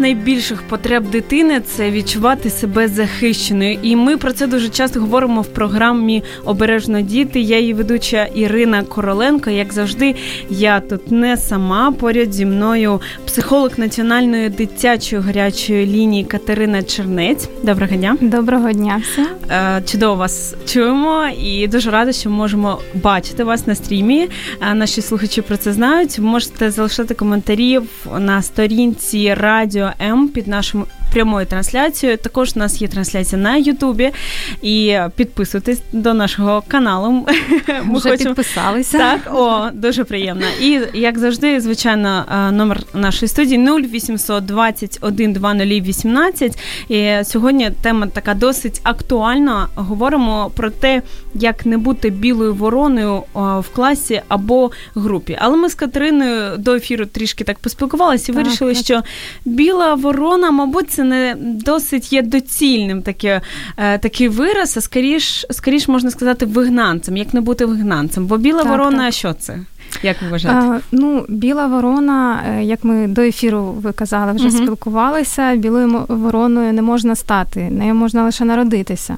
найбільших потреб дитини це відчувати себе захищеною. І ми про це дуже часто говоримо в програмі Обережно діти. Я її ведуча Ірина Короленко. Як завжди, я тут не сама. Поряд зі мною психолог національної дитячої гарячої лінії Катерина Чернець. Доброго дня. Доброго дня всім. Е, чудово вас чуємо і дуже рада, що можемо бачити вас на стрімі. Е, наші слухачі про це знають. Можете залишати коментарі на сторінці Радіо М під нашим прямою трансляцією. Також у нас є трансляція на Ютубі. І підписуйтесь до нашого каналу. Ми Вже хочемо... підписалися. Так, о, дуже приємно. І як завжди, звичайно, номер нашої студії 0800 21 2018. І сьогодні тема така досить актуальна. Говоримо про те, як не бути білою вороною в класі або групі. Але ми з Катериною до ефіру трішки так поспілкувалися і вирішили, так. що біла ворона, мабуть, це не досить є доцільним таке, е, такий вираз, а скоріш, скоріш можна сказати, вигнанцем, як не бути вигнанцем. Бо біла так, ворона, так. що це? Як ви вважаєте? А, ну, біла ворона, е, як ми до ефіру ви казали, вже uh спілкувалися. Білою вороною не можна стати, нею можна лише народитися.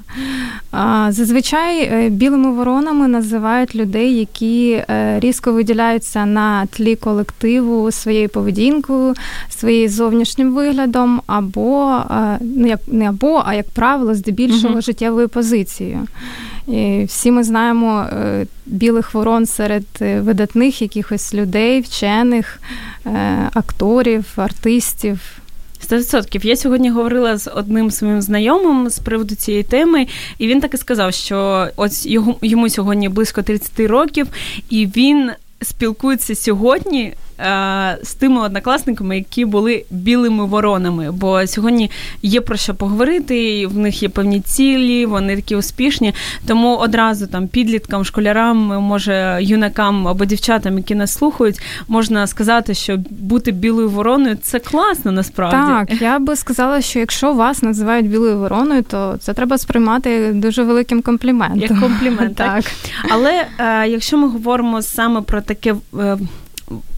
А, Зазвичай е, білими воронами називають людей, які е, різко виділяються на тлі колективу своєю поведінкою, своїм зовнішнім виглядом, або ну як не або, а як правило, здебільшого uh життєвою позицією. І Всі ми знаємо е, білих ворон серед е, видатних якихось людей, вчених, е, акторів, артистів. 100%. Я сьогодні говорила з одним своїм знайомим з приводу цієї теми, і він так і сказав, що ось його йому сьогодні близько 30 років, і він спілкується сьогодні Е, з тими однокласниками, які були білими воронами. Бо сьогодні є про що поговорити, в них є певні цілі, вони такі успішні. Тому одразу там підліткам, школярам, може юнакам або дівчатам, які нас слухають, можна сказати, що бути білою вороною це класно насправді. Так, я би сказала, що якщо вас називають білою вороною, то це треба сприймати дуже великим компліментом. Як комплімент, так. Але е, якщо ми говоримо саме про таке. Е,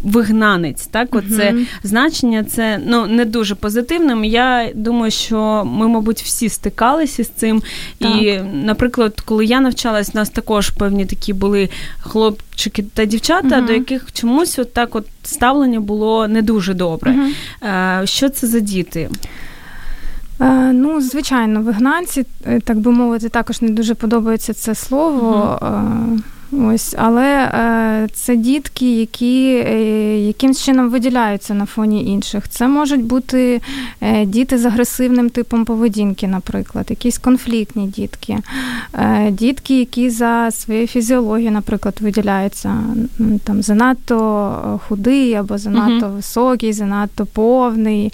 вигнанець. Так, от це uh значення це ну не дуже позитивним. Я думаю, що ми, мабуть, всі стикалися з цим. Так. І, наприклад, коли я навчалась, у нас також певні такі були хлопчики та дівчата, uh до яких чомусь от так от ставлення було не дуже добре. uh Що це за діти? Е, ну, звичайно, вигнанці, так би мовити, також не дуже подобається це слово. Uh-huh. Ось, але е, це дітки, які е, якимсь чином виділяються на фоні інших. Це можуть бути е, діти з агресивним типом поведінки, наприклад, якісь конфліктні дітки, е, дітки, які за своєю фізіологією, наприклад, виділяються там занадто худий або занадто uh високий, занадто повний.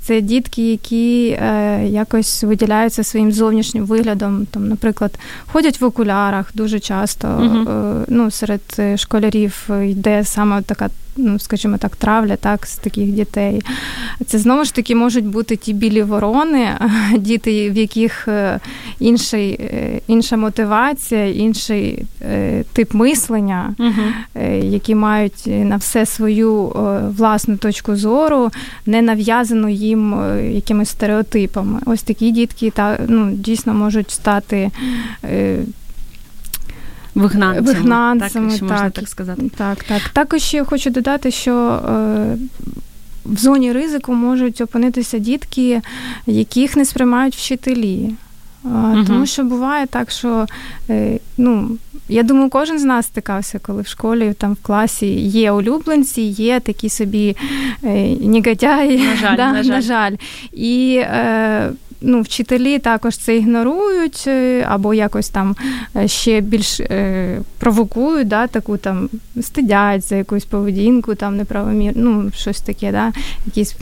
Це дітки, які е, якось виділяються своїм зовнішнім виглядом, там, наприклад, ходять в окулярах дуже часто. uh ну, серед е, школярів йде саме така, ну, скажімо так, травля так, з таких дітей. Це знову ж таки можуть бути ті білі ворони, діти, в яких е, інший, е, інша мотивація, інший тип мислення, угу. які мають на все свою власну точку зору, не нав'язану їм якимись стереотипами. Ось такі дітки та, ну, дійсно можуть стати вигнанцями, вигнанцями так, можна так сказати. Так, так. Також я хочу додати, що е, в зоні ризику можуть опинитися дітки, яких не сприймають вчителі. Угу. Тому що буває так, що е, ну. Я думаю, кожен з нас стикався, коли в школі там в класі є улюбленці, є такі собі негодяї. На жаль, да, на жаль. На жаль. І е, ну, вчителі також це ігнорують, або якось там ще більш провокують, да, таку там стидять за якусь поведінку, там неправомір, ну, щось таке, да, якісь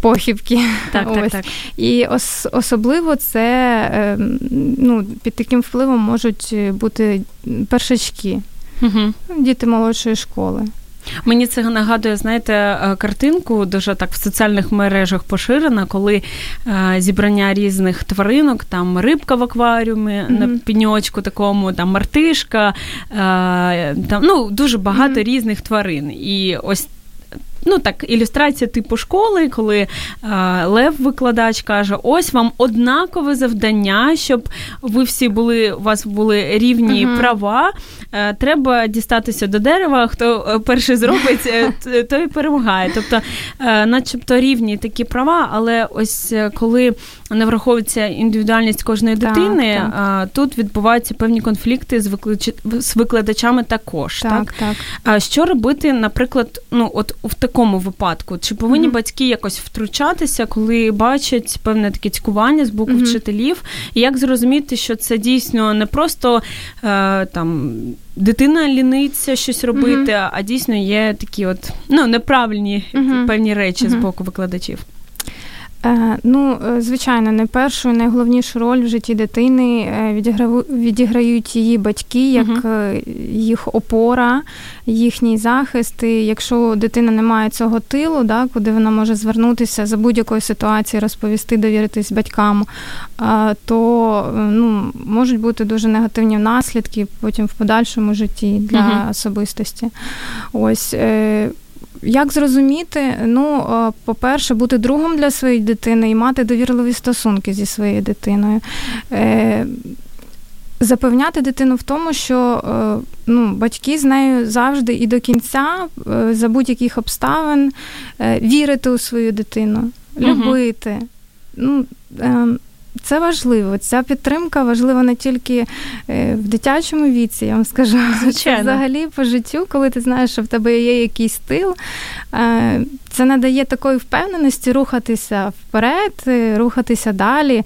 похибки. Так, так, так. І ос- особливо це ну, під таким впливом можуть бути першачки, угу. діти молодшої школи. Мені це нагадує, знаєте, е, картинку дуже так в соціальних мережах поширена, коли е, зібрання різних тваринок, там рибка в акваріумі mm-hmm. на піньочку такому, там мартишка, е, там ну дуже багато mm-hmm. різних тварин. І ось ну так, ілюстрація типу школи, коли е, Лев-викладач каже: ось вам однакове завдання, щоб ви всі були, у вас були рівні uh права. Е, треба дістатися до дерева. Хто е, перший зробить, той перемагає. Тобто, е, начебто рівні такі права, але ось коли не враховується індивідуальність кожної дитини, так, так. тут відбуваються певні конфлікти з викладач... з викладачами також. Так, так. так. А що робити, наприклад, ну от в такому випадку? Чи повинні mm-hmm. батьки якось втручатися, коли бачать певне таке цькування з боку mm-hmm. вчителів? І як зрозуміти, що це дійсно не просто е, там. Дитина ліниться щось робити, mm-hmm. а дійсно є такі от ну неправильні певні речі з боку викладачів. Е, ну, е, звичайно, не першу, найголовнішу роль в житті дитини е, відіграють її батьки, як їх опора, їхній захист. І Якщо дитина не має цього тилу, да, куди вона може звернутися за будь-якої ситуації, розповісти, довіритись батькам, то ну, можуть бути дуже негативні наслідки потім в подальшому житті для особистості. Ось як зрозуміти? Ну, е, по-перше, бути другом для своєї дитини і мати довірливі стосунки зі своєю дитиною. Е, запевняти дитину в тому, що е, ну, батьки з нею завжди і до кінця, за будь-яких обставин, вірити у свою дитину, любити. Ну, ем, це важливо. Ця підтримка важлива не тільки е, в дитячому віці, я вам скажу. Звичайно. Взагалі по життю, коли ти знаєш, що в тебе є якийсь стил, е, це надає такої впевненості рухатися вперед, е, рухатися далі,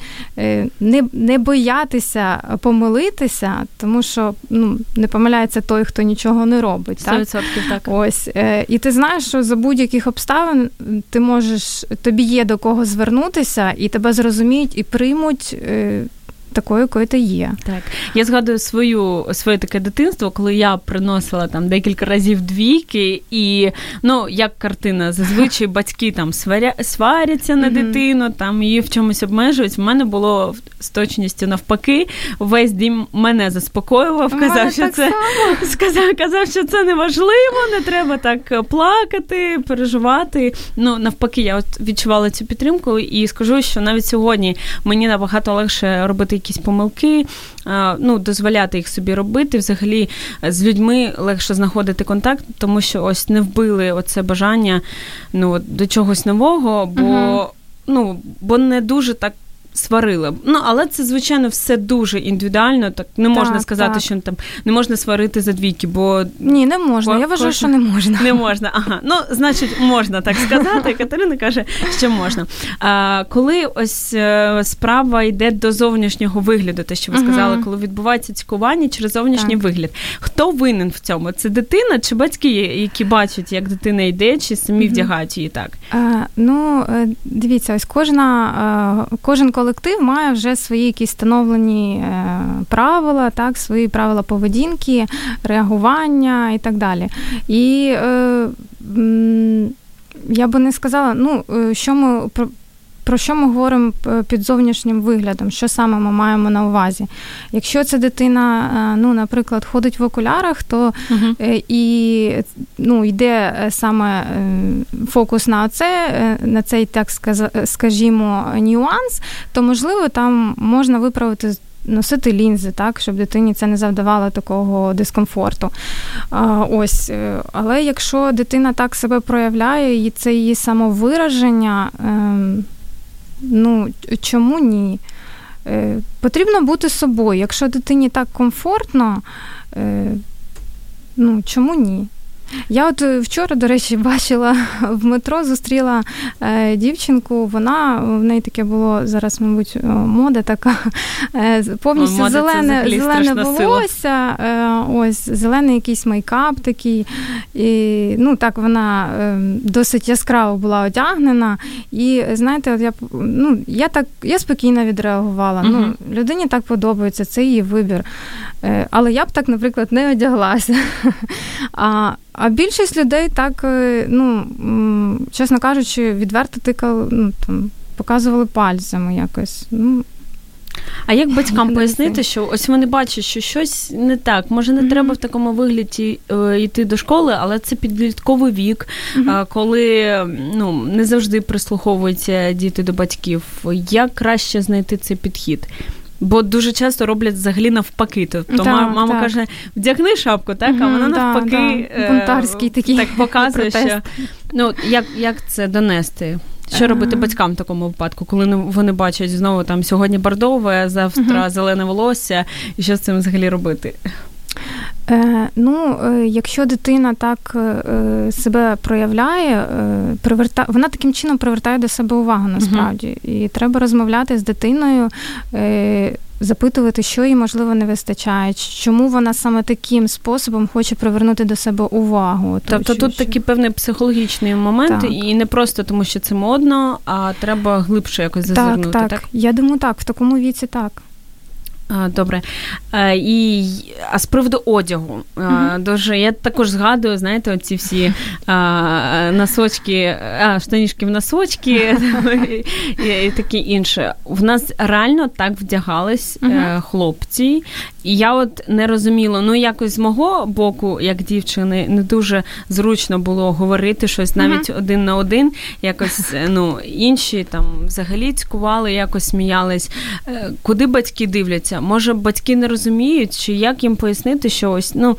не не боятися помилитися, тому що ну, не помиляється той, хто нічого не робить. 100% так. так. Ось. І ти знаєш, що за будь-яких обставин ти можеш, тобі є до кого звернутися, і тебе зрозуміють і приймуть приймуть. Е, такою, якою ти є. Так. Я згадую свою своє таке дитинство, коли я приносила там декілька разів двійки, і ну, як картина, зазвичай батьки там сваря, сваряться на дитину, там її в чомусь обмежують. В мене було з точністю навпаки, весь дім мене заспокоював, казав, що це сказав, казав, що це неважливо, не треба так плакати, переживати. Ну, навпаки, я от відчувала цю підтримку і скажу, що навіть сьогодні мені набагато легше робити якісь помилки, ну, дозволяти їх собі робити. Взагалі з людьми легше знаходити контакт, тому що ось не вбили оце бажання ну, до чогось нового, бо. угу. Ну, бо не дуже так сварили. Ну, але це, звичайно, все дуже індивідуально. Так не можна так, сказати, так. що там не можна сварити за двійки, бо ні, не можна. Я вважаю, що не можна. Не можна. Ага. Ну, значить, можна так сказати. Катерина каже, що можна. А, Коли ось е, справа йде до зовнішнього вигляду, те, що ви сказали, коли відбувається цькування через зовнішній так. вигляд, хто винен в цьому? Це дитина чи батьки, які бачать, як дитина йде, чи самі вдягають її так? А, Ну, е, дивіться, ось кожна е, кожен колектив має вже свої якісь встановлені е, правила, так, свої правила поведінки, реагування і так далі. І е, я би не сказала, ну, е, що ми про що ми говоримо під зовнішнім виглядом, що саме ми маємо на увазі? Якщо ця дитина, е, ну, наприклад, ходить в окулярах, то uh і ну, йде е, саме фокус на це, на цей, так скажімо, нюанс, то можливо там можна виправити. Носити лінзи, так, щоб дитині це не завдавало такого дискомфорту. А, Ось, Але якщо дитина так себе проявляє, і це її самовираження, ем, Ну, чому ні? Е, Потрібно бути собою. Якщо дитині так комфортно, е, ну чому ні? Я от е, вчора, до речі, бачила в метро, зустріла е, дівчинку. Вона в неї таке було зараз, мабуть, мода така е, повністю мода зелене зелене волосся, е, ось зелений якийсь мейкап такий. І, Ну так вона е, досить яскраво була одягнена. І знаєте, от я ну я так я спокійно відреагувала. Uh-huh. Ну, людині так подобається, це її вибір. Е, але я б так, наприклад, не одяглася. А а більшість людей так, е, ну, чесно кажучи, відверто тикали, ну, там, показували пальцями якось. Ну, а як батькам пояснити, що ось вони бачать, що щось не так, може не mm-hmm. треба в такому вигляді е, йти до школи, але це підлітковий вік, mm-hmm. коли ну не завжди прислуховуються діти до батьків. Як краще знайти цей підхід? Бо дуже часто роблять взагалі навпаки. Тобто так, мама так. каже, вдягни шапку, так, а вона навпаки да, Бунтарський е, такий так показує, що ну як як це донести. Що робити батькам в такому випадку, коли вони бачать знову там сьогодні бордове, завтра зелене волосся, і що з цим взагалі робити? Е, Ну, е, якщо дитина так е, себе проявляє, приверта... вона таким чином привертає до себе увагу насправді. І треба розмовляти з дитиною. Запитувати, що їй можливо не вистачає, чому вона саме таким способом хоче привернути до себе увагу. Тобто тут такий певний психологічний момент, так. і не просто тому, що це модно, а треба глибше якось зазирнути. Так, так. так? Я думаю, так, в такому віці так. Добре. І, А з приводу одягу. Mm-hmm. Дуже я також згадую, знаєте, оці всі а, носочки, а, штанішки в носочки і, і таке інше. В нас реально так вдягались mm-hmm. хлопці, і я от не розуміла, ну якось з мого боку, як дівчини, не дуже зручно було говорити щось навіть mm-hmm. один на один. Якось ну інші там взагалі цькували, якось сміялись. Е, куди батьки дивляться? Може, батьки не розуміють, чи як їм пояснити, що ось ну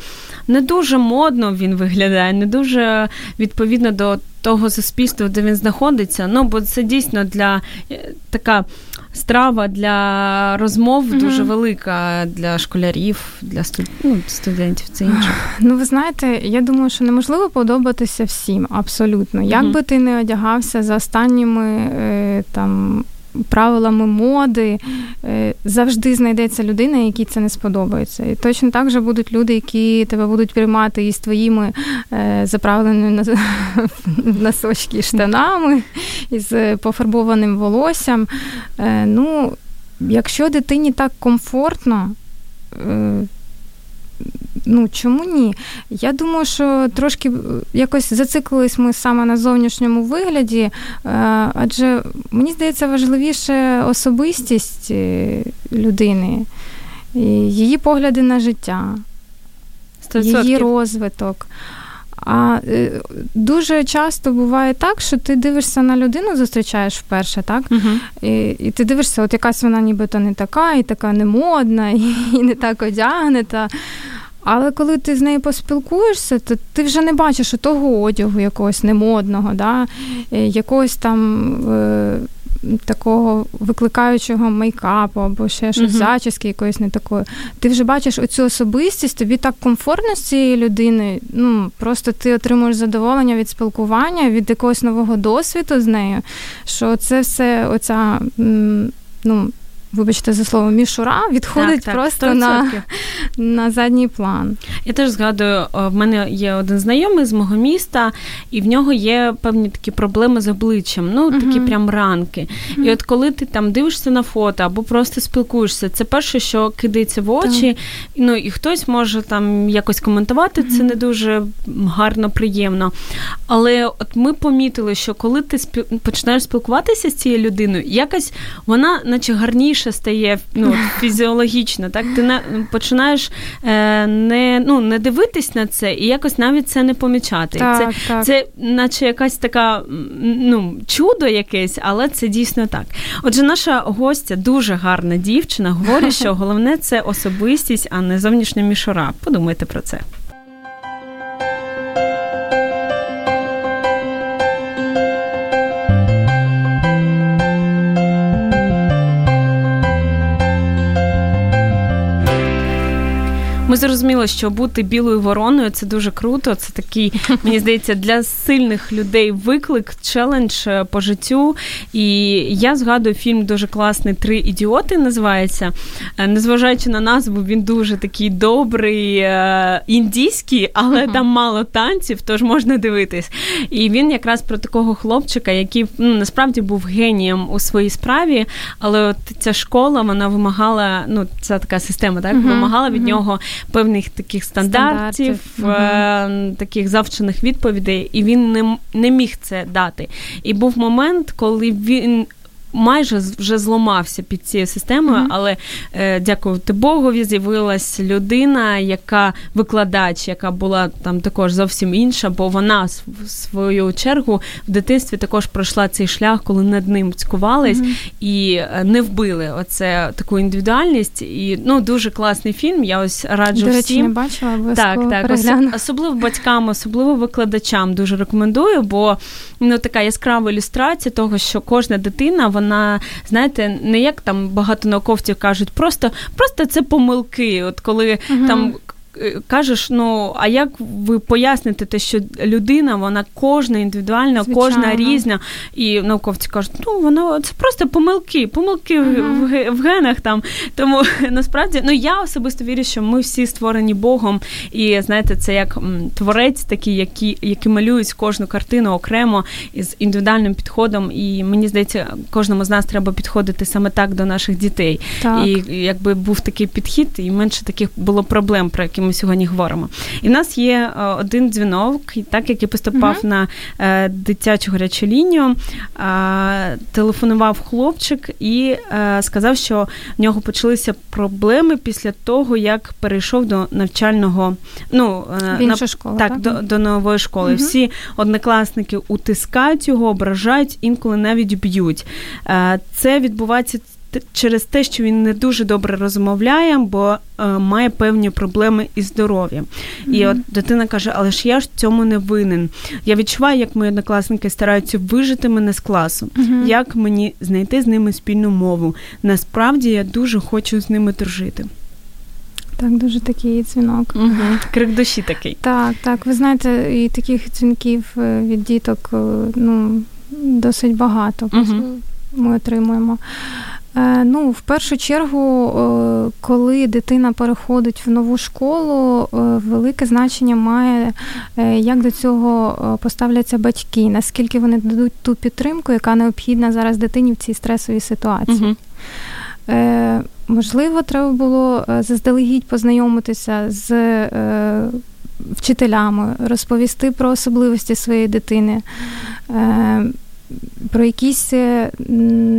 не дуже модно він виглядає, не дуже відповідно до того суспільства, де він знаходиться. Ну бо це дійсно для е, така страва для розмов mm-hmm. дуже велика для школярів, для студ... ну, студентів. Це інше. Ну, ви знаєте, я думаю, що неможливо подобатися всім абсолютно. Як mm-hmm. би ти не одягався за останніми е, там правилами моди е, завжди знайдеться людина, якій це не сподобається. І точно так же будуть люди, які тебе будуть приймати із твоїми е, заправленими носочки штанами, із пофарбованим волоссям. Е, ну, Якщо дитині так комфортно, ну чому ні? Я думаю, що трошки е, якось зациклились ми саме на зовнішньому вигляді, е, адже мені здається, важливіше особистість е, людини, її погляди на життя, 100%. її розвиток. А дуже часто буває так, що ти дивишся на людину, зустрічаєш вперше, так? uh І і ти дивишся, от якась вона нібито не така, і така не модна, і, і не так одягнета. Але коли ти з нею поспілкуєшся, то ти вже не бачиш того одягу якогось немодного, да? Е, якогось там е, такого викликаючого мейкапу або ще щось uh-huh. зачіски якоїсь не такої. Ти вже бачиш оцю особистість, тобі так комфортно з цією людиною. Ну просто ти отримуєш задоволення від спілкування, від якогось нового досвіду з нею. Що це все оця. ну, вибачте за слово, мішура відходить так, так, просто на на задній план. Я теж згадую, в мене є один знайомий з мого міста, і в нього є певні такі проблеми з обличчям, ну такі uh-huh. прям ранки. Uh-huh. І от коли ти там дивишся на фото або просто спілкуєшся, це перше, що кидається в очі, uh-huh. ну і хтось може там якось коментувати, це не дуже гарно, приємно. Але от ми помітили, що коли ти спіл... починаєш спілкуватися з цією людиною, якось вона, наче гарніше більше стає ну, фізіологічно. Так ти не починаєш е, не ну, не дивитись на це і якось навіть це не помічати. Так, це, так. це наче якась така ну, чудо якесь, але це дійсно так. Отже, наша гостя дуже гарна дівчина. Говорить, що головне це особистість, а не зовнішня мішура. Подумайте про це. Ми зрозуміли, що бути білою вороною це дуже круто. Це такий, мені здається, для сильних людей виклик, челендж е, по життю. І я згадую фільм дуже класний Три ідіоти називається. Е, незважаючи на назву, він дуже такий добрий, е, індійський, але там мало танців, тож можна дивитись. І він якраз про такого хлопчика, який ну, насправді був генієм у своїй справі, але от ця школа вона вимагала, ну це така система, так вимагала від нього певних таких стандартів, стандартів. Е- таких завчених відповідей, і він не, не міг це дати. І був момент, коли він майже вже зламався під цією системою, mm-hmm. але е, дякувати Богові, з'явилась людина, яка викладач, яка була там також зовсім інша, бо вона в свою чергу в дитинстві також пройшла цей шлях, коли над ним цькувались mm-hmm. і е, не вбили оце таку індивідуальність. І ну дуже класний фільм. Я ось раджу До речі, всім. не бачила, так, так, ос- особливо батькам, особливо викладачам дуже рекомендую, бо ну така яскрава ілюстрація того, що кожна дитина вона, знаєте, не як там багато науковців кажуть, просто просто це помилки. От коли угу. там кажеш, ну а як ви поясните те, що людина, вона кожна індивідуальна, Звичайно. кожна різна, і науковці кажуть, ну воно це просто помилки, помилки uh-huh. в, в генах там. Тому насправді ну я особисто вірю, що ми всі створені Богом, і знаєте, це як творець, такий, який який малюють кожну картину окремо із індивідуальним підходом. І мені здається, кожному з нас треба підходити саме так до наших дітей. Так. І якби був такий підхід, і менше таких було проблем, про які ми сьогодні говоримо. І в нас є е, один дзвінок, так який поступав uh на е, дитячу гарячу лінію. Телефонував хлопчик і е, сказав, що в нього почалися проблеми після того, як перейшов до навчального ну на, школа, так, так? До, до нової школи. uh Всі однокласники утискають його, ображають, інколи навіть б'ють. Це відбувається через те, що він не дуже добре розмовляє, бо е, має певні проблеми із здоров'ям. Mm-hmm. І от дитина каже: Але ж я ж цьому не винен. Я відчуваю, як мої однокласники стараються вижити мене з класу, mm-hmm. як мені знайти з ними спільну мову. Насправді я дуже хочу з ними дружити. Так, дуже такий дзвінок. Угу. Крик душі такий. Так, так. Ви знаєте, і таких дзвінків е, від діток е, ну, досить багато. Угу. Ми отримуємо. Е, ну, в першу чергу, е, коли дитина переходить в нову школу, е, велике значення має, як до цього поставляться батьки, наскільки вони дадуть ту підтримку, яка необхідна зараз дитині в цій стресовій ситуації. Угу. Можливо, треба було заздалегідь познайомитися з вчителями, розповісти про особливості своєї дитини про якісь е,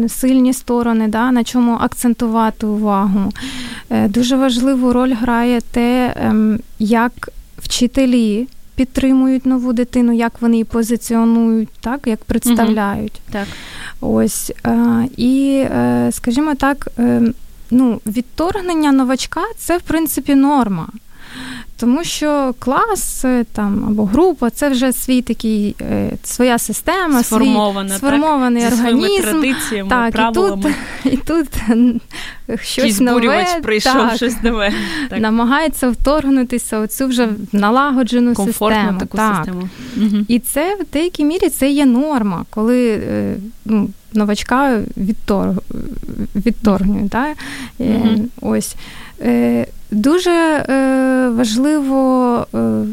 сильні сторони, да, на чому акцентувати увагу. Е, дуже важливу роль грає те, ем, як вчителі. Підтримують нову дитину, як вони її позиціонують, так як представляють. Угу. Так. Ось е, і, скажімо так, ем, ну, відторгнення новачка це в принципі норма. Тому що клас е, там або група це вже свій такий е, своя система, Сформована, свій сформований так? організм. традиціями, так, правилами. І тут, і тут щось нове прийшов так, щось нове. Так. Намагається вторгнутися у цю вже налагоджену Комфортну систему. таку так. систему. Угу. І це в деякій мірі це є норма, коли е, ну, новачка відторг, відторгнюють. Так? Угу. Ось. Дуже е, важливо е,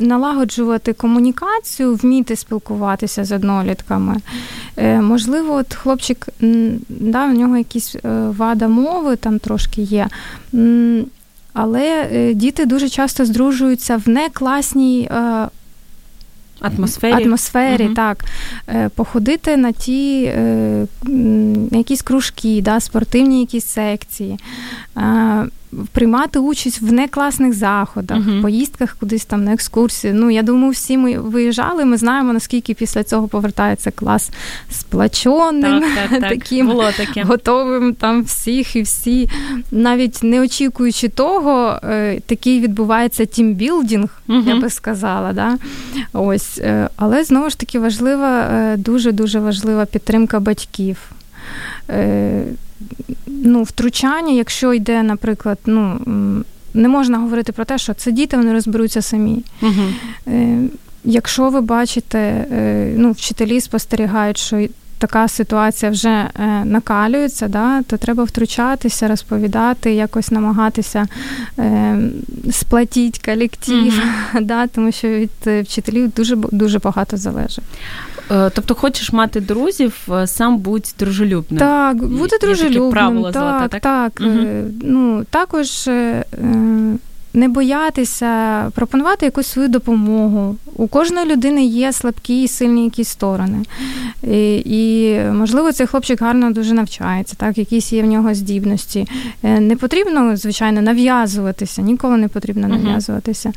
налагоджувати комунікацію, вміти спілкуватися з однолітками. Е, можливо, от хлопчик, да, у нього якісь вада мови там трошки є. Але діти дуже часто здружуються в некласній Атмосфері, атмосфері угу. так. Походити на ті на якісь кружки, да, спортивні якісь секції приймати участь в некласних заходах, uh-huh. поїздках кудись там на екскурсії. Ну, я думаю, всі ми виїжджали, ми знаємо, наскільки після цього повертається клас сплаченим, так, так, так. таким Було таке. готовим там всіх і всі, навіть не очікуючи того, е, такий відбувається тімбілдинг, uh-huh. я би сказала. Да? Ось, е, Але знову ж таки важлива, е, дуже дуже важлива підтримка батьків ну, втручання, якщо йде, наприклад, ну, не можна говорити про те, що це діти, вони розберуться самі. Угу. Якщо ви бачите, ну, вчителі спостерігають, що така ситуація вже е, накалюється, да, то треба втручатися, розповідати, якось намагатися е, сплатити колектив, mm-hmm. да, тому що від е, вчителів дуже дуже багато залежить. Е, тобто, хочеш мати друзів, сам будь дружелюбним. Так, бути дружелюбним. Так, золота, так. так. Угу. Ну, Також не боятися пропонувати якусь свою допомогу. У кожної людини є слабкі і сильні якісь сторони. І, і можливо, цей хлопчик гарно дуже навчається, так, якісь є в нього здібності. Е, не потрібно, звичайно, нав'язуватися, ніколи не потрібно нав'язуватися.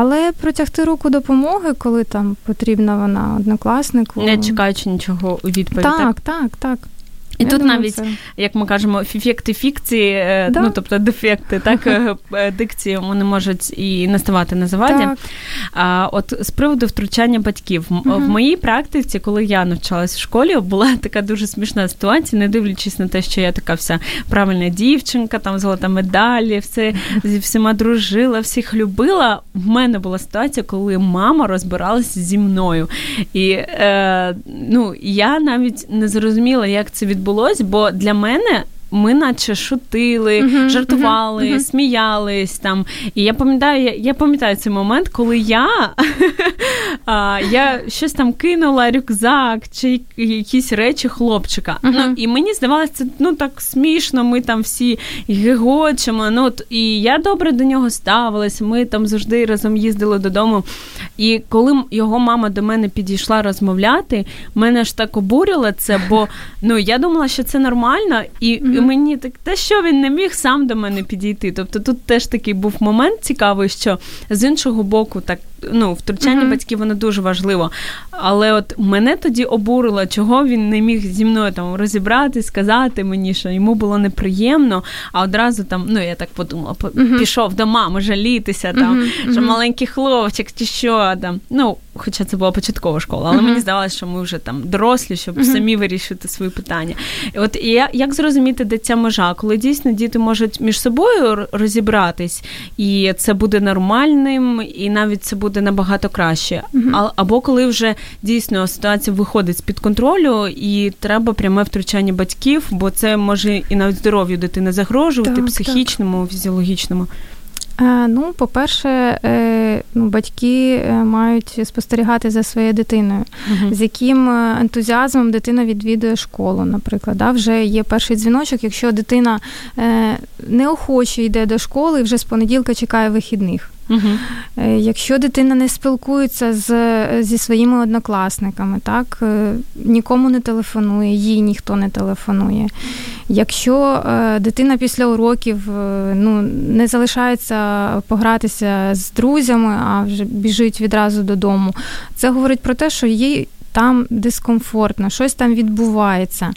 Але протягти руку допомоги, коли там потрібна вона однокласнику. Не чекаючи нічого у відповідь. Так, так, так. так. І Я тут думаю, навіть, це... як ми кажемо, фіфекти фікції, е, да. ну тобто дефекти, так е, е, дикції вони можуть і не ставати на заваді. Так. А от з приводу втручання батьків угу. в моїй практиці, коли я навчалась в школі, була така дуже смішна ситуація, не дивлячись на те, що я така вся правильна дівчинка, там золота медалі, все зі всіма дружила, всіх любила. В мене була ситуація, коли мама розбиралася зі мною, і е, ну я навіть не зрозуміла, як це відбувається відбулось, бо для мене ми наче шутили, uh-huh, жартували, uh-huh, сміялись там. І я пам'ятаю, я, я пам'ятаю цей момент, коли я а, я щось там кинула рюкзак чи якісь речі хлопчика. Ну, І мені здавалося, це ну так смішно, ми там всі гигочемо. Ну, І я добре до нього ставилась, ми там завжди разом їздили додому. І коли його мама до мене підійшла розмовляти, мене ж так обурило це, бо ну я думала, що це нормально. і і мені так, та що він не міг сам до мене підійти. Тобто тут теж такий був момент цікавий, що з іншого боку, так ну, втручання mm-hmm. батьків воно дуже важливо. Але от мене тоді обурило, чого він не міг зі мною там розібрати, сказати мені, що йому було неприємно, а одразу там, ну я так подумала, mm-hmm. пішов до мами жалітися, там, mm-hmm. що маленький хлопчик, чи що там. Ну, хоча це була початкова школа, але мені здавалося, що ми вже там дорослі, щоб самі вирішити свої питання. І От і я як зрозуміти, де ця межа, коли дійсно діти можуть між собою розібратись, і це буде нормальним, і навіть це буде буде набагато краще. Uh-huh. Або коли вже дійсно ситуація виходить з під контролю, і треба пряме втручання батьків, бо це може і навіть здоров'ю дитини загрожувати, так, психічному, так. фізіологічному. Е, ну, по-перше, е, ну, батьки е, мають спостерігати за своєю дитиною, uh-huh. з яким ентузіазмом дитина відвідує школу, наприклад. Да? Вже є перший дзвіночок, якщо дитина неохоче йде до школи і вже з понеділка чекає вихідних. Угу. Якщо дитина не спілкується з, зі своїми однокласниками, так е, нікому не телефонує, їй ніхто не телефонує. Якщо е, дитина після уроків ну, не залишається погратися з друзями, а вже біжить відразу додому, це говорить про те, що їй там дискомфортно, щось там відбувається.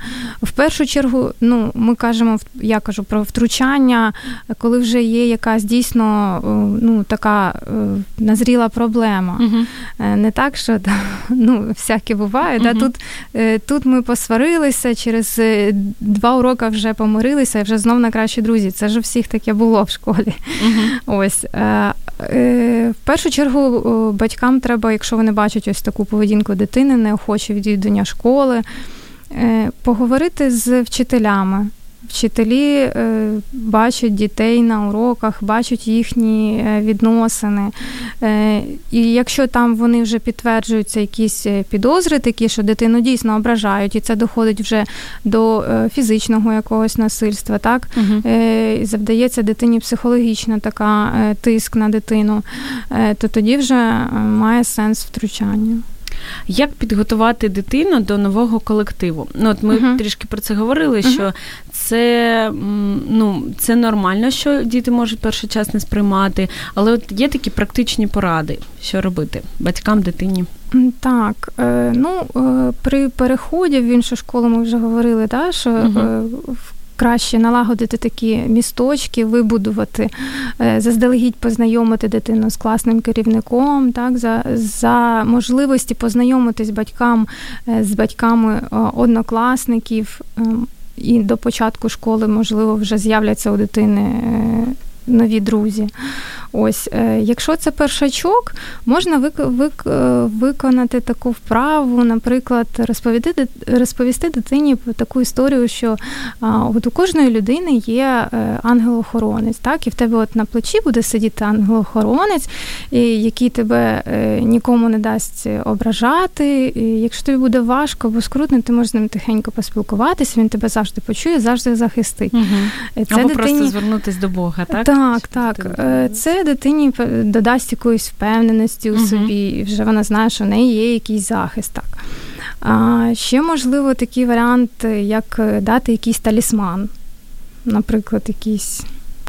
В першу чергу, ну, ми кажемо, я кажу про втручання, коли вже є якась дійсно ну, така е, назріла проблема. uh Не так, що ну, всяке буває. uh Да? Тут е, тут ми посварилися, через два уроки вже помирилися і вже знов на кращі друзі. Це ж у всіх таке було в школі. Ось. В першу чергу батькам треба, якщо вони бачать ось таку поведінку дитини, неохоче відвідування школи, е, поговорити з вчителями. Вчителі е, бачать дітей на уроках, бачать їхні е, відносини. І якщо там вони вже підтверджуються якісь підозри, такі, що дитину дійсно ображають, і це доходить вже до фізичного якогось насильства, так угу. завдається дитині психологічна така тиск на дитину, то тоді вже має сенс втручання. Як підготувати дитину до нового колективу? Ну, от Ми uh-huh. трішки про це говорили, uh-huh. що це ну, це нормально, що діти можуть перший час не сприймати, але от є такі практичні поради, що робити батькам, дитині. Так, е, ну е, при переході в іншу школу ми вже говорили, да, що uh-huh краще налагодити такі місточки, вибудувати, е, заздалегідь познайомити дитину з класним керівником, так, за за можливості познайомитись батькам е, з батьками е, однокласників. Ем, і до початку школи, можливо, вже з'являться у дитини нові друзі. Ось, е, якщо це першачок, можна е, виконати таку вправу, наприклад, розповісти розповісти дитині таку історію, що от у кожної людини є е, ангел-охоронець, так, і в тебе от на плечі буде сидіти ангел-охоронець, який тебе нікому не дасть ображати. І Якщо тобі буде важко або скрутно, ти можеш з ним тихенько поспілкуватися, він тебе завжди почує, завжди захистить. Угу. Це або дитині... просто звернутися до Бога, так? Так, так. Це дитині додасть якоїсь впевненості у собі, і вже вона знає, що в неї є якийсь захист. Так. А ще можливо такий варіант, як дати якийсь талісман, наприклад, якийсь.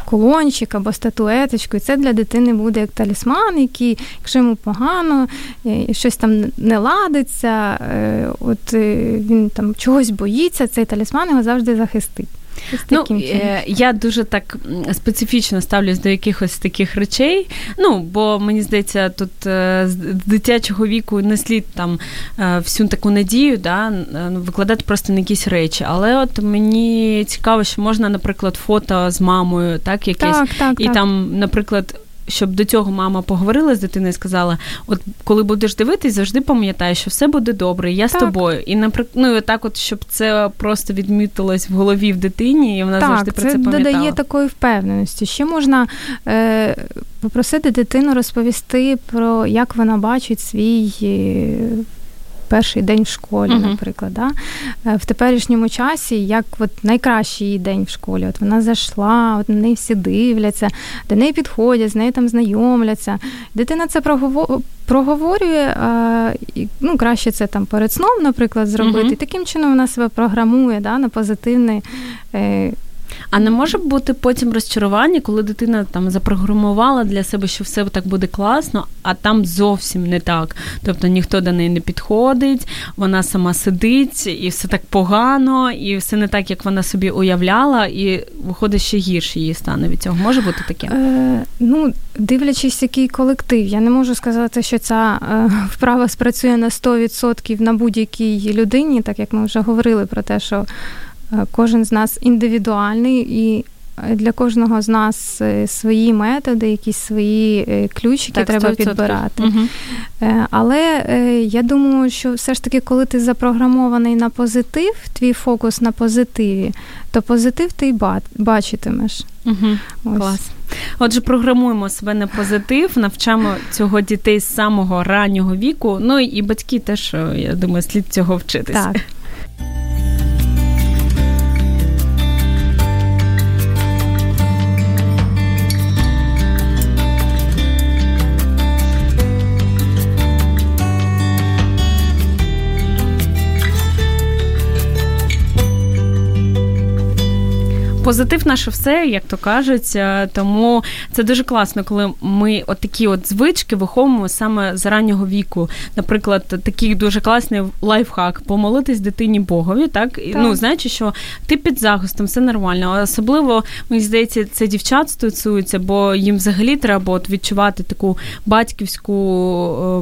Колончик або статуеточку, і це для дитини буде як талісман, який, якщо йому погано, щось там не ладиться, е, от е, він там чогось боїться, цей талісман його завжди захистить. Ну, е, Я дуже так специфічно ставлюсь до якихось таких речей. Ну, бо мені здається, тут е, з дитячого віку не слід там е, всю таку надію да, викладати просто на якісь речі. Але от мені цікаво, що можна, наприклад, фото з мамою, так, якесь, так, так, і так. там, наприклад щоб до цього мама поговорила з дитиною і сказала: от коли будеш дивитись, завжди пам'ятай, що все буде добре, я так. з тобою. І наприклад, ну, так, от щоб це просто відмітилось в голові в дитині, і вона так, завжди про це пам'ятала. Це додає такої впевненості. Ще можна е, попросити дитину розповісти про як вона бачить свій. Е, перший день в школі, uh-huh. наприклад. Да? Е, в теперішньому часі, як от найкращий її день в школі. От Вона зайшла, от на неї всі дивляться, до неї підходять, з нею там знайомляться. Дитина це проговорює, ну, краще це там перед сном, наприклад, зробити. Uh-huh. Таким чином вона себе програмує да, на позитивний. А не може бути потім розчарування, коли дитина там запрограмувала для себе, що все так буде класно, а там зовсім не так. Тобто ніхто до неї не підходить, вона сама сидить, і все так погано, і все не так, як вона собі уявляла, і виходить ще гірше її стане від цього. Може бути таке? Е, Ну, дивлячись, який колектив. Я не можу сказати, що ця е, вправа спрацює на 100% на будь-якій людині, так як ми вже говорили про те, що. Е, кожен з нас індивідуальний, і для кожного з нас е, свої методи, якісь свої е, ключики так, треба 100%. підбирати. Угу. Але я думаю, що все ж таки, коли ти запрограмований на позитив, твій фокус на позитиві, то позитив ти й бачитимеш. Угу. Клас. Отже, програмуємо себе на позитив, навчаємо цього дітей з самого раннього віку. Ну і батьки теж, я думаю, слід цього вчитися. Так. Позитив наше все, як то кажуть. Е, тому це дуже класно, коли ми от такі от звички виховуємо саме з раннього віку. Наприклад, такий дуже класний лайфхак помолитись дитині Богові, так, так. ну знаючи, що ти під захистом, все нормально. Особливо мені здається, це дівчат стосується, бо їм взагалі треба от відчувати таку батьківську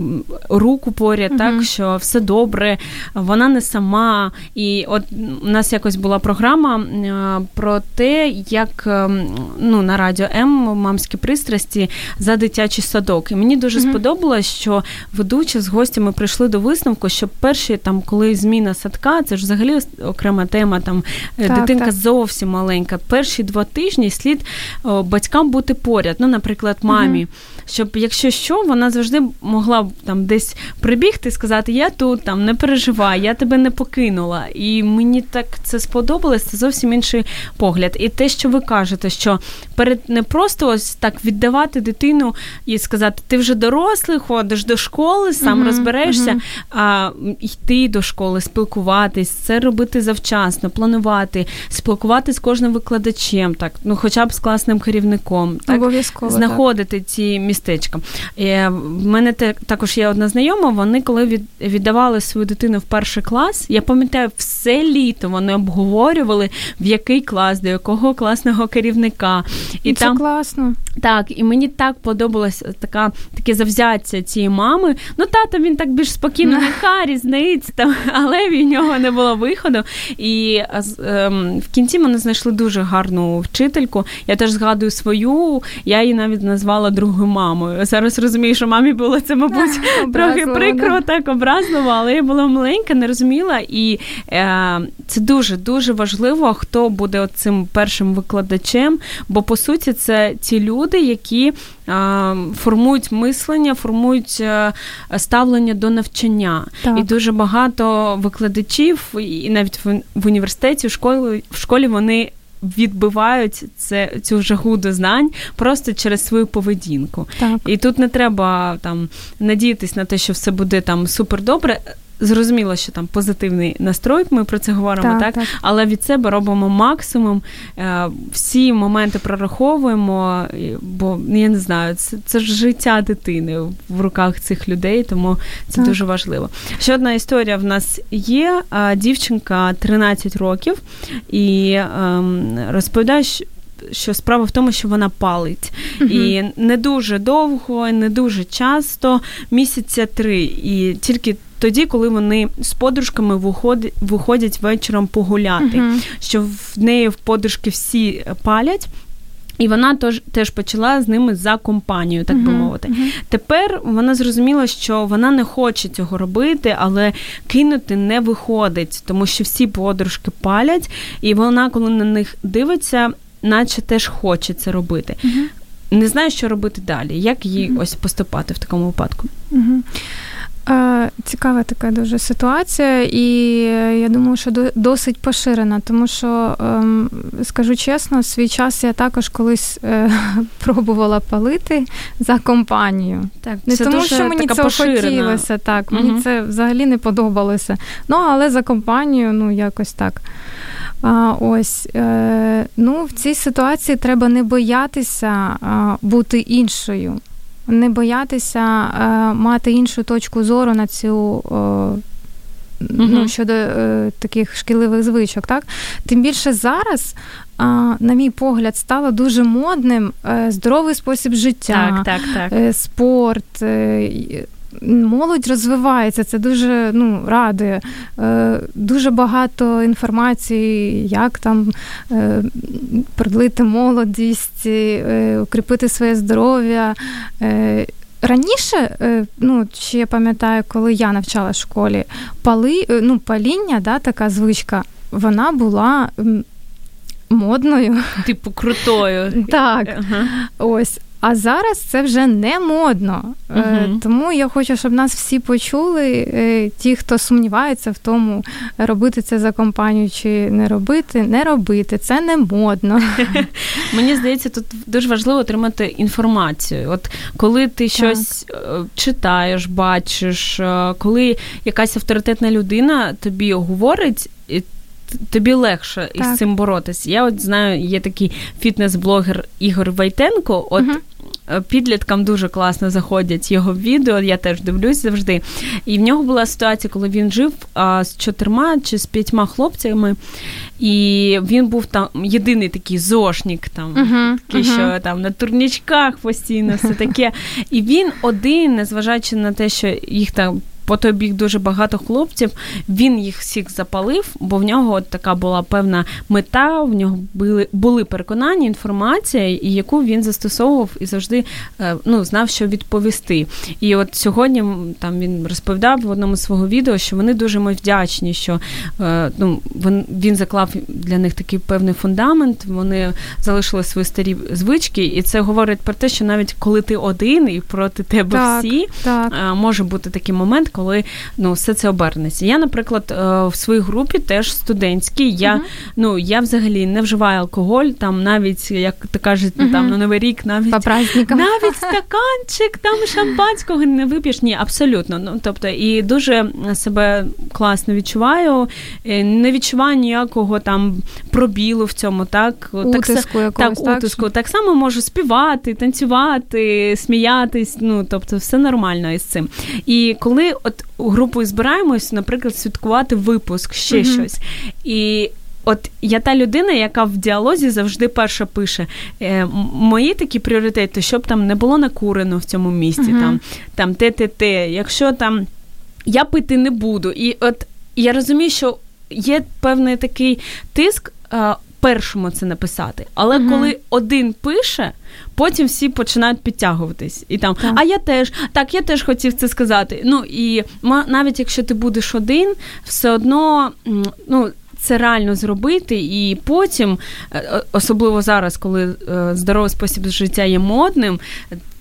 ем, руку поряд, угу. так що все добре, вона не сама. І от у нас якось була програма е, про те, як ем, ну, на радіо М мамські пристрасті за дитячий садок. І мені дуже mm-hmm. сподобалось, що ведучі з гостями прийшли до висновку, що перші там, коли зміна садка, це ж взагалі окрема тема. Там е, так, дитинка так. зовсім маленька. Перші два тижні слід о, батькам бути поряд. Ну, наприклад, мамі. Mm-hmm щоб якщо що, вона завжди могла там десь прибігти і сказати: Я тут там не переживай, я тебе не покинула. І мені так це сподобалось, це зовсім інший погляд. І те, що ви кажете, що перед не просто ось так віддавати дитину і сказати, ти вже дорослий, ходиш до школи, сам uh-huh, розберешся, uh-huh. а йти до школи, спілкуватись, це робити завчасно, планувати, спілкуватися з кожним викладачем, так ну, хоча б з класним керівником, так Обов'язково, знаходити так. ці містечка. І В мене також є одна знайома. Вони коли віддавали свою дитину в перший клас, я пам'ятаю, все літо вони обговорювали, в який клас, якого класного керівника. І Це там, класно. Так, і мені так подобалася така таке завзяття цієї мами. Ну, тато він так більш спокійно, яка різниця, там, але в нього не було виходу. І ем, в кінці мене знайшли дуже гарну вчительку. Я теж згадую свою, я її навіть назвала другою мамою. Зараз розумію, що мамі було це, мабуть, трохи прикро, так образливо, але я була маленька, не розуміла. І е, це дуже дуже важливо, хто буде цим першим викладачем, бо по суті це ті люди, які формують мислення, формують е, ставлення до навчання. Так. І дуже багато викладачів, і навіть в, в університеті, в школі в школі вони. Відбивають це цю жагу до знань просто через свою поведінку, так. і тут не треба там надіятись на те, що все буде там супер добре. Зрозуміло, що там позитивний настрой, ми про це говоримо, так, так? так. але від себе робимо максимум, е, всі моменти прораховуємо, бо я не знаю, це це ж життя дитини в руках цих людей, тому це так. дуже важливо. Ще одна історія в нас є. Дівчинка 13 років і ем, розповідає, що справа в тому, що вона палить. uh І не дуже довго, не дуже часто, місяця три. І тільки тоді, коли вони з подружками виходять, виходять вечором погуляти, uh що в неї в подружки всі палять. І вона теж теж почала з ними за компанію, так би мовити. Uh-huh. Тепер вона зрозуміла, що вона не хоче цього робити, але кинути не виходить, тому що всі подружки палять, і вона, коли на них дивиться, наче теж хоче це робити. Uh-huh. Не знаю, що робити далі. Як їй uh-huh. ось поступати в такому випадку? Цікава така дуже ситуація, і я думаю, що досить поширена, тому що, ем, скажу чесно, свій час я також колись е, пробувала палити за компанію. Так, Не це тому, що мені це хотілося, так, угу. мені це взагалі не подобалося. Ну, але за компанію, ну, якось так. А, Ось е, ну в цій ситуації треба не боятися а, бути іншою, не боятися а, мати іншу точку зору на цю. Ну, щодо е, таких шкідливих звичок, так тим більше зараз, е, на мій погляд, стало дуже модним е, здоровий спосіб життя, так, так, так. спорт, молодь розвивається, це дуже ну, радує. Е, дуже багато інформації, як там е, продлити молодість, е, укріпити своє здоров'я. Раніше, ну, ще я пам'ятаю, коли я навчала в школі, пали, ну, паління, да, така звичка, вона була модною. Типу крутою. Так. Ага. Ось. А зараз це вже не модно. uh Тому я хочу, щоб нас всі почули, е, ті, хто сумнівається в тому, робити це за компанію чи не робити, не робити. Це не модно. Мені здається, тут дуже важливо отримати інформацію. От коли ти щось так. читаєш, бачиш, коли якась авторитетна людина тобі говорить тобі легше так. із цим боротися. Я от знаю, є такий фітнес-блогер Ігор Вайтенко. От угу. Підліткам дуже класно заходять його відео, я теж дивлюсь завжди. І в нього була ситуація, коли він жив а, з чотирма чи з п'ятьма хлопцями, і він був там єдиний такий зошнік, там, uh-huh, такий, uh-huh. що там на турнічках постійно все таке. І він один, незважаючи на те, що їх там по той бік дуже багато хлопців. Він їх всіх запалив, бо в нього от така була певна мета. В нього були були переконання, інформація, яку він застосовував і завжди е, ну, знав, що відповісти. І от сьогодні там він розповідав в одному з свого відео, що вони дуже ми вдячні, що е, ну, він заклав для них такий певний фундамент. Вони залишили свої старі звички, і це говорить про те, що навіть коли ти один і проти тебе так, всі, так. Е, може бути такий момент, коли ну все це обернеться. Я, наприклад, е, в своїй групі теж студентській. Я uh ну я взагалі не вживаю алкоголь, там навіть як ти кажуть, uh там на новий рік, навіть По навіть стаканчик там шампанського не вип'єш. Ні, абсолютно. Ну тобто, і дуже себе класно відчуваю. Е, не відчуваю ніякого там пробілу в цьому, так утиску так, якогось, так, утиску. Так само можу співати, танцювати, сміятись. Ну тобто, все нормально із цим. І коли от групою збираємось, наприклад, святкувати випуск, ще mm щось. І от я та людина, яка в діалозі завжди перша пише е, мої такі пріоритети, щоб там не було накурено в цьому місці, uh-huh. там там те, те, те. Якщо там я пити не буду. І от я розумію, що є певний такий тиск. Е, першому це написати. Але uh коли один пише, потім всі починають підтягуватись. І там, так. а я теж, так, я теж хотів це сказати. Ну і навіть якщо ти будеш один, все одно ну. Це реально зробити, і потім, е, особливо зараз, коли е, здоровий спосіб життя є модним,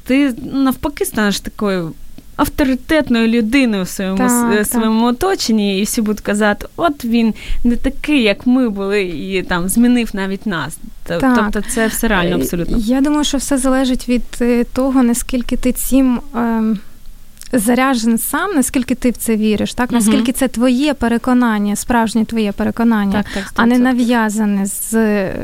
ти навпаки станеш такою авторитетною людиною в своєму так, своєму так. оточенні, і всі будуть казати, от він не такий, як ми були, і там змінив навіть нас. Тобто це все реально е, абсолютно. Я думаю, що все залежить від е, того, наскільки ти цим. Е- заряджен сам, наскільки ти в це віриш, так наскільки це твоє переконання, справжнє твоє переконання, так, так, а не нав'язане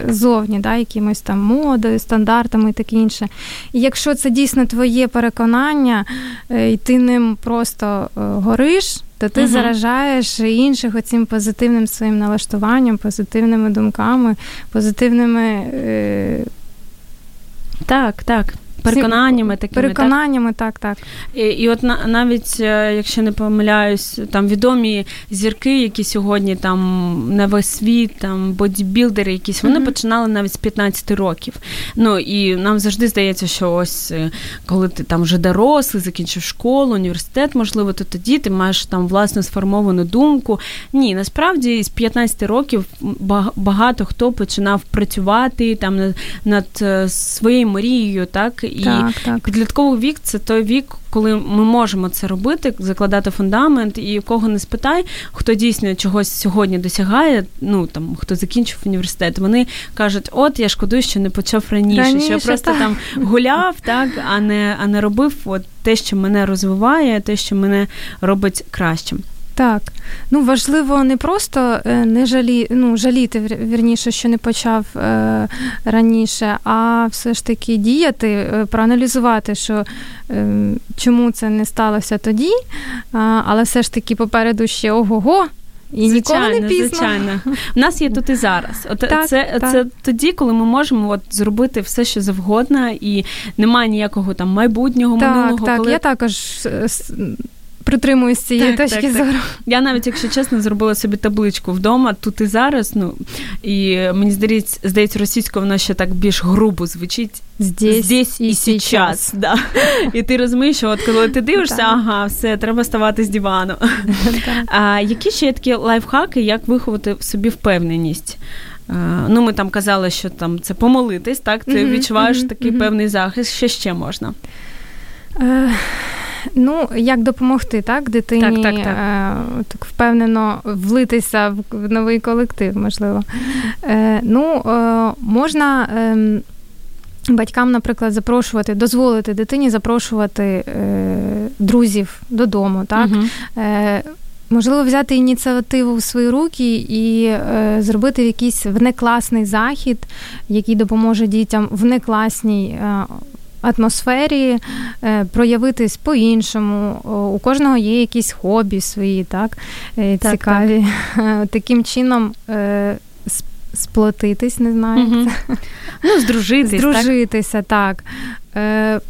ззовні, да, якимось там модою, стандартами і таке інше. І якщо це дійсно твоє переконання, е, і ти ним просто е, гориш. То ти uh заражаєш інших оцим позитивним своїм налаштуванням, позитивними думками, позитивними. Е... Так, так переконаннями такими. Переконаннями, так, так. так. І, і от на, навіть, е, якщо не помиляюсь, там відомі зірки, які сьогодні там на весь світ, там бодібілдери якісь, вони mm-hmm. починали навіть з 15 років. Ну і нам завжди здається, що ось е, коли ти там вже дорослий, закінчив школу, університет, можливо, то тоді ти маєш там власну сформовану думку. Ні, насправді з 15 років багато хто починав працювати там над, над е, своєю мрією, так і так, так. підлітковий вік це той вік, коли ми можемо це робити, закладати фундамент, і кого не спитай, хто дійсно чогось сьогодні досягає. Ну там хто закінчив університет, вони кажуть, от я шкодую, що не почав раніше, раніше що просто так. там гуляв, так а не а не робив от те, що мене розвиває, те, що мене робить кращим. Так, ну важливо не просто е, не жалі, ну, жаліти вірніше, що не почав е, раніше, а все ж таки діяти, е, проаналізувати, що е, чому це не сталося тоді, але все ж таки попереду ще ого-го. І звичайно, ніколи не пізно. звичайно. У нас є тут і зараз. От так, це так. це тоді, коли ми можемо от зробити все, що завгодно, і немає ніякого там майбутнього так, минулого. Так, коли... я також притримуюсь цієї так, точки так, зору. Я навіть, якщо чесно, зробила собі табличку вдома тут і зараз. Ну і мені здається, здається, російською вона ще так більш грубо звучить. Здесь, Здесь і сейчас. Да. І ти розумієш, що от коли ти дивишся, ага, все, треба ставати з дивану. А які ще є такі лайфхаки, як виховати в собі впевненість? Ну, ми там казали, що там це помолитись, так? Ти відчуваєш такий певний захист, що ще можна? Ну, як допомогти, так, дитині так, так, так. Е, так впевнено влитися в новий колектив, можливо. Е, Ну, е, можна. Е, Батькам, наприклад, запрошувати, дозволити дитині запрошувати е, друзів додому, так uh е, можливо, взяти ініціативу в свої руки і е, зробити якийсь внекласний захід, який допоможе дітям в некласній е, атмосфері е, проявитись по-іншому. У кожного є якісь хобі свої, так, е, так цікаві. Так. Таким чином. Е, сплотитись, не знаю. Угу. Ну, здружитись, Здружитися, так. так.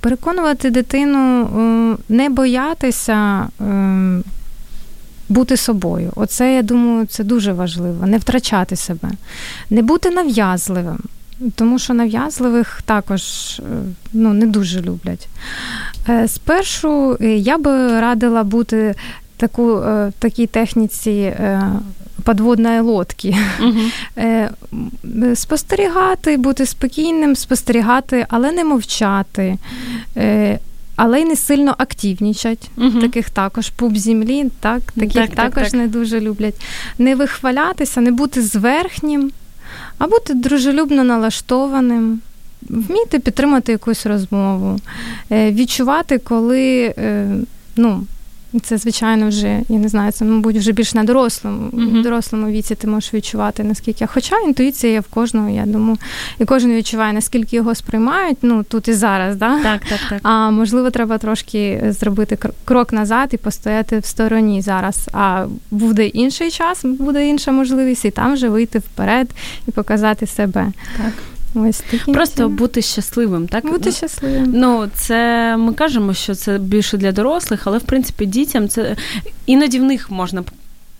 Переконувати дитину не боятися бути собою. Оце, я думаю, це дуже важливо. Не втрачати себе, не бути нав'язливим. Тому що нав'язливих також е, ну, не дуже люблять. Е, спершу е, я би радила бути таку, в такій техніці подводної лодки. Угу. Спостерігати, бути спокійним, спостерігати, але не мовчати. Але й не сильно активнічать, uh таких також пуп землі, так, таких так, також так, не дуже люблять. Не вихвалятися, не бути зверхнім, а бути дружелюбно налаштованим, вміти підтримати якусь розмову, е, відчувати, коли е, ну, це, звичайно, вже, я не знаю, це, мабуть, вже більш на дорослому, uh-huh. дорослому віці ти можеш відчувати, наскільки. Хоча інтуїція є в кожного, я думаю, і кожен відчуває, наскільки його сприймають, ну тут і зараз, да? Так, так, так. А можливо, треба трошки зробити крок назад і постояти в стороні зараз. А буде інший час, буде інша можливість, і там вже вийти вперед і показати себе. Так. Ось таким Просто бути щасливим, так? Бути щасливим. Ну, це ми кажемо, що це більше для дорослих, але в принципі дітям це іноді в них можна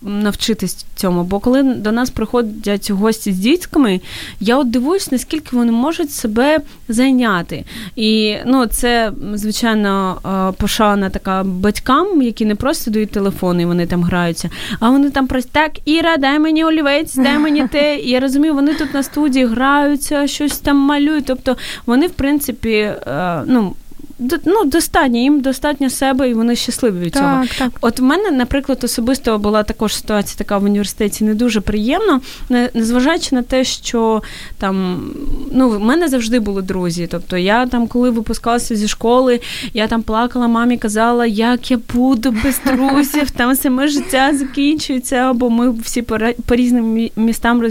навчитись цьому. Бо коли до нас приходять гості з дітками, я от дивуюсь, наскільки вони можуть себе зайняти. І ну, це, звичайно, е, пошана така батькам, які не просто дають телефони, і вони там граються, а вони там просто так, Іра, дай мені олівець, дай мені те. І я розумію, вони тут на студії граються, щось там малюють. Тобто вони, в принципі, е, ну ну, достатньо, їм достатньо себе, і вони щасливі від цього. Так, так. От в мене, наприклад, особисто була також ситуація така в університеті не дуже приємна, незважаючи на те, що там ну, в мене завжди були друзі. Тобто я там, коли випускалася зі школи, я там плакала, мамі казала, як я буду без друзів, там саме життя закінчується, або ми всі по, по різним містам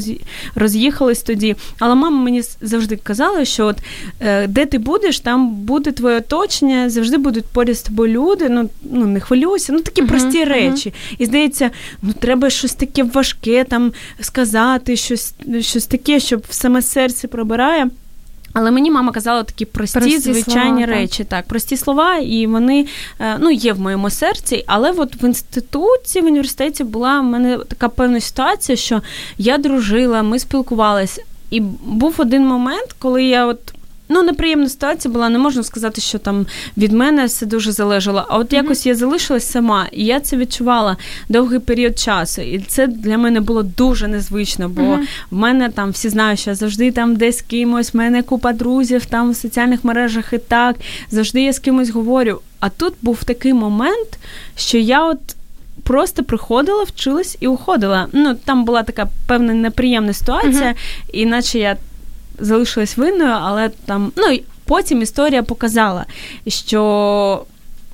роз'їхались тоді. Але мама мені завжди казала, що от е, де ти будеш, там буде твоє то оточення, завжди будуть поряд з тобою люди. Ну ну не хвилюйся, ну такі uh-huh, прості uh-huh. речі. І здається, ну треба щось таке важке там сказати, щось, щось таке, щоб саме серце пробирає. Але мені мама казала такі прості, прості звичайні слова, речі, так. так, прості слова, і вони е, ну, є в моєму серці. Але от в інституті, в університеті була в мене така певна ситуація, що я дружила, ми спілкувалися. І був один момент, коли я от Ну, неприємна ситуація була, не можна сказати, що там від мене все дуже залежало. А от якось mm-hmm. я залишилась сама, і я це відчувала довгий період часу. І це для мене було дуже незвично, бо mm-hmm. в мене там всі знають, що я завжди там десь з кимось, в мене купа друзів там в соціальних мережах і так, завжди я з кимось говорю. А тут був такий момент, що я от. Просто приходила, вчилась і уходила. Ну там була така певна неприємна ситуація, uh-huh. іначе я залишилась винною, але там ну потім історія показала, що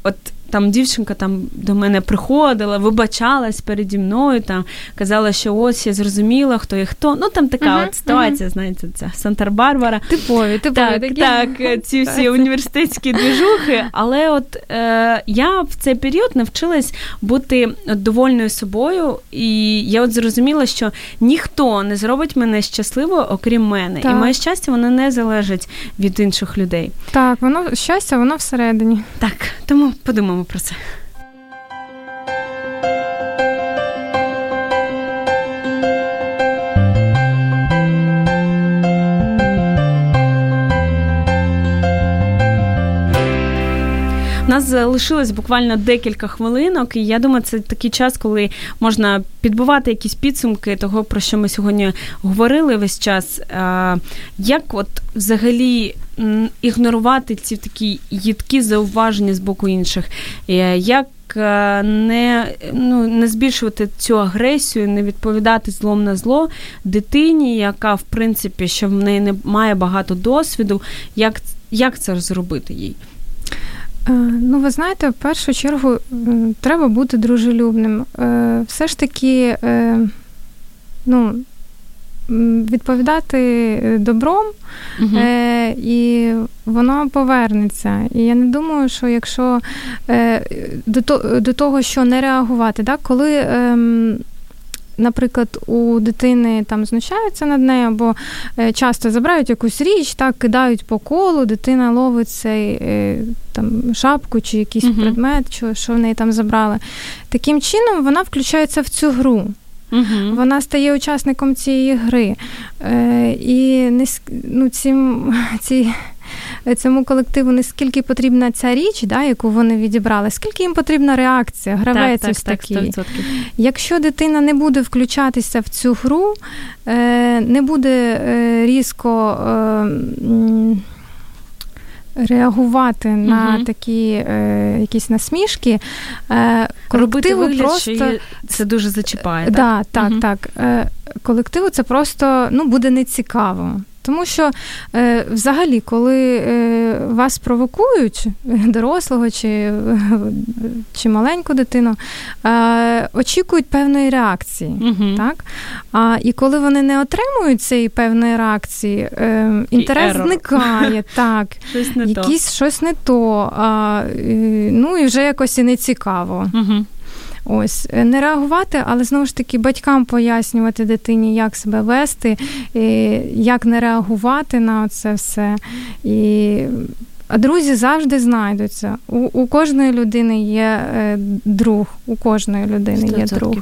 от там дівчинка там до мене приходила, вибачалась переді мною, там казала, що ось я зрозуміла, хто і хто. Ну там така uh-huh, от ситуація, uh-huh. знаєте, ця Санта-Барбара. Типові, типові так, такі. так, ці всі університетські двіжухи. Але от е, я в цей період навчилась бути довольною собою, і я от зрозуміла, що ніхто не зробить мене щасливою, окрім мене. Так. І моє щастя, воно не залежить від інших людей. Так, воно щастя, воно всередині. Так, тому подумаємо про це. У нас залишилось буквально декілька хвилинок, і я думаю, це такий час, коли можна підбивати якісь підсумки того, про що ми сьогодні говорили весь час. Як от взагалі ігнорувати ці такі їдкі зауваження з боку інших, е, як е, не ну, не збільшувати цю агресію, не відповідати злом на зло дитині, яка в принципі що в неї не має багато досвіду, як, як це зробити їй? Е, ну, ви знаєте, в першу чергу треба бути дружелюбним. Все ж таки, ну, відповідати е, добром, угу. е, і воно повернеться. І я не думаю, що якщо е, до до того, що не реагувати, так, коли. Е, Наприклад, у дитини там знущаються над нею, або е, часто забирають якусь річ, так кидають по колу, дитина ловить цей е, там шапку чи якийсь uh предмет, що, що в неї там забрали. Таким чином вона включається в цю гру. Угу. Вона стає учасником цієї гри. Е, І не, ну, цим, ці, цьому колективу не скільки потрібна ця річ, да, яку вони відібрали, скільки їм потрібна реакція, гравець так, ось так, такий. Так, Якщо дитина не буде включатися в цю гру, е, не буде е, різко. Реагувати угу. на такі е, якісь насмішки. Е, колективу вигляд, просто що це дуже зачіпає. Да, так, угу. так. Е, колективу це просто ну, буде нецікаво. Тому що е, взагалі, коли е, вас провокують, дорослого чи чи маленьку дитину, е, очікують певної реакції. Угу. Так? А, І коли вони не отримують цієї певної реакції, е, інтерес зникає, так, щось не якісь то. щось не то, а, ну і вже якось і не цікаво. Угу. Ось не реагувати, але знову ж таки батькам пояснювати дитині, як себе вести, як не реагувати на це все. І а друзі завжди знайдуться. У у кожної людини є е, друг, у кожної людини 100%. є друг.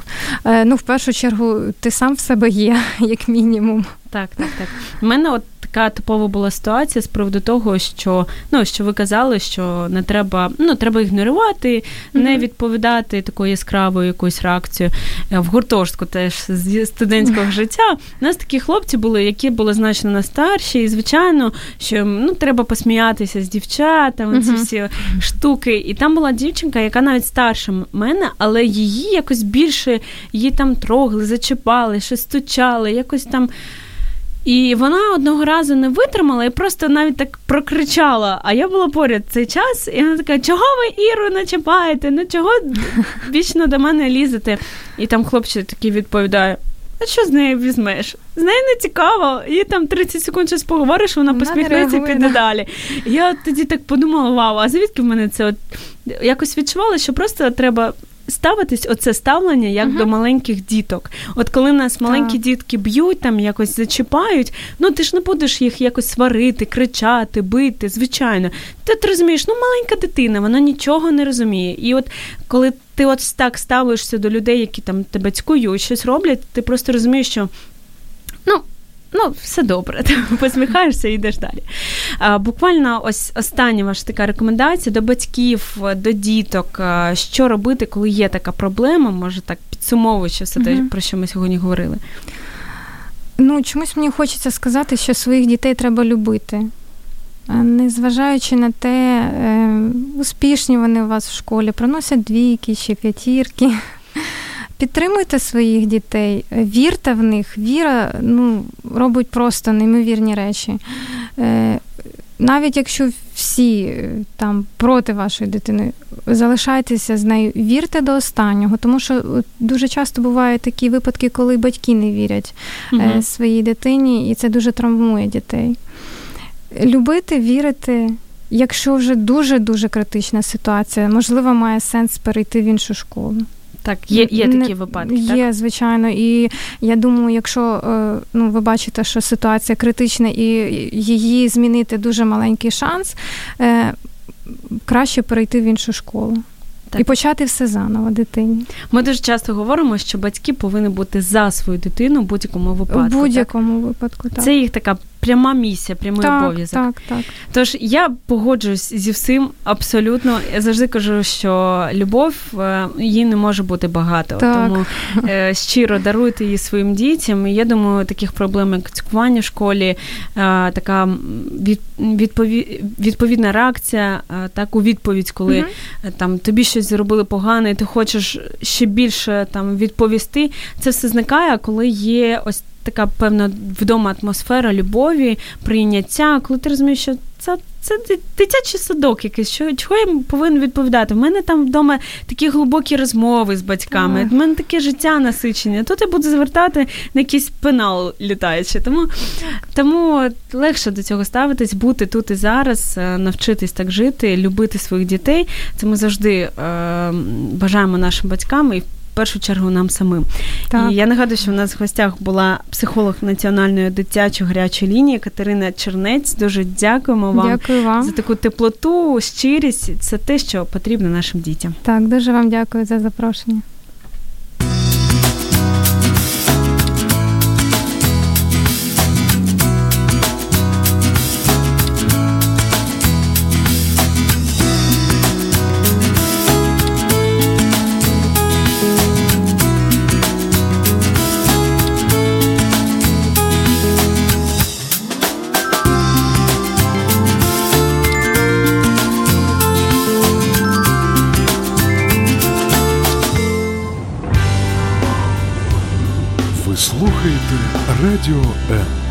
Е, ну, в першу чергу, ти сам в себе є, як мінімум. Так, так, так. У мене от така типова була ситуація з приводу того, що ну що ви казали, що не треба, ну треба ігнорувати, mm-hmm. не відповідати такою яскравою якоюсь реакцією е, в гуртожитку теж з студентського життя. У нас такі хлопці були, які були значно на старші, і звичайно, що ну треба посміятися з дівчатами, mm-hmm. ці всі штуки. І там була дівчинка, яка навіть старша мене, але її якось більше її там трогали, зачіпали, щось стучали, якось там. І вона одного разу не витримала і просто навіть так прокричала. А я була поряд цей час, і вона така: чого ви Іру начіпаєте? Ну чого вічно до мене лізете? І там хлопчик такий відповідає: а що з нею візьмеш? З нею не цікаво, їй там 30 секунд щось поговориш, вона, вона посміхнеться і піде далі. Я тоді так подумала: вау, а звідки в мене це от якось відчувала, що просто треба ставитись оце ставлення як uh-huh. до маленьких діток. От коли в нас маленькі так. дітки б'ють, там якось зачіпають, ну ти ж не будеш їх якось сварити, кричати, бити, звичайно. Ти, ти розумієш, ну маленька дитина, вона нічого не розуміє. І от коли ти от так ставишся до людей, які там тебе цькують, щось роблять, ти просто розумієш, що. Ну, ну, все добре, посміхаєшся і йдеш далі. А, Буквально ось остання ваша така рекомендація до батьків, до діток, що робити, коли є така проблема, може так підсумовуючи все те, про що ми сьогодні говорили. Ну, чомусь мені хочеться сказати, що своїх дітей треба любити. Незважаючи на те, е, успішні вони у вас в школі, приносять двійки чи п'ятірки. Підтримуйте своїх дітей, вірте в них. Віра ну, робить просто неймовірні речі. Е, навіть якщо всі е, там проти вашої дитини, залишайтеся з нею, вірте до останнього, тому що дуже часто бувають такі випадки, коли батьки не вірять угу. своїй дитині, і це дуже травмує дітей. Любити, вірити. Якщо вже дуже дуже критична ситуація, можливо, має сенс перейти в іншу школу. Так, є є такі випадки. Є, так? звичайно. І я думаю, якщо е, ну, ви бачите, що ситуація критична і її змінити дуже маленький шанс, е, краще перейти в іншу школу. Так. І почати все заново дитині. Ми дуже часто говоримо, що батьки повинні бути за свою дитину в будь-якому випадку. В будь-якому так? випадку, так. Це їх така пряма місія, прямий так, обов'язок. Так, так. Тож я погоджуюсь зі всім абсолютно. Я завжди кажу, що любов е, її не може бути багато. Так. Тому е, щиро даруйте її своїм дітям. І я думаю, таких проблем, як цькування в школі, е, така відпові... відповідна реакція, так у відповідь, коли угу. там тобі щось зробили погане, і ти хочеш ще більше там відповісти. Це все зникає, коли є ось така певна вдома атмосфера любові, прийняття, коли ти розумієш, що це це дитячий садок якийсь. Що, Чого я повинен відповідати? У мене там вдома такі глибокі розмови з батьками, у мене таке життя насичення. Тут я буду звертати на якийсь пенал літаючи. Тому тому легше до цього ставитись, бути тут і зараз, е, навчитись так жити, любити своїх дітей. Це ми завжди е, бажаємо нашим батькам. і першу чергу нам самим. Так. І я нагадую, що в нас в гостях була психолог національної дитячої гарячої лінії Катерина Чернець. Дуже дякуємо вам, дякую вам за таку теплоту, щирість. Це те, що потрібно нашим дітям. Так, дуже вам дякую за запрошення. Радіо М.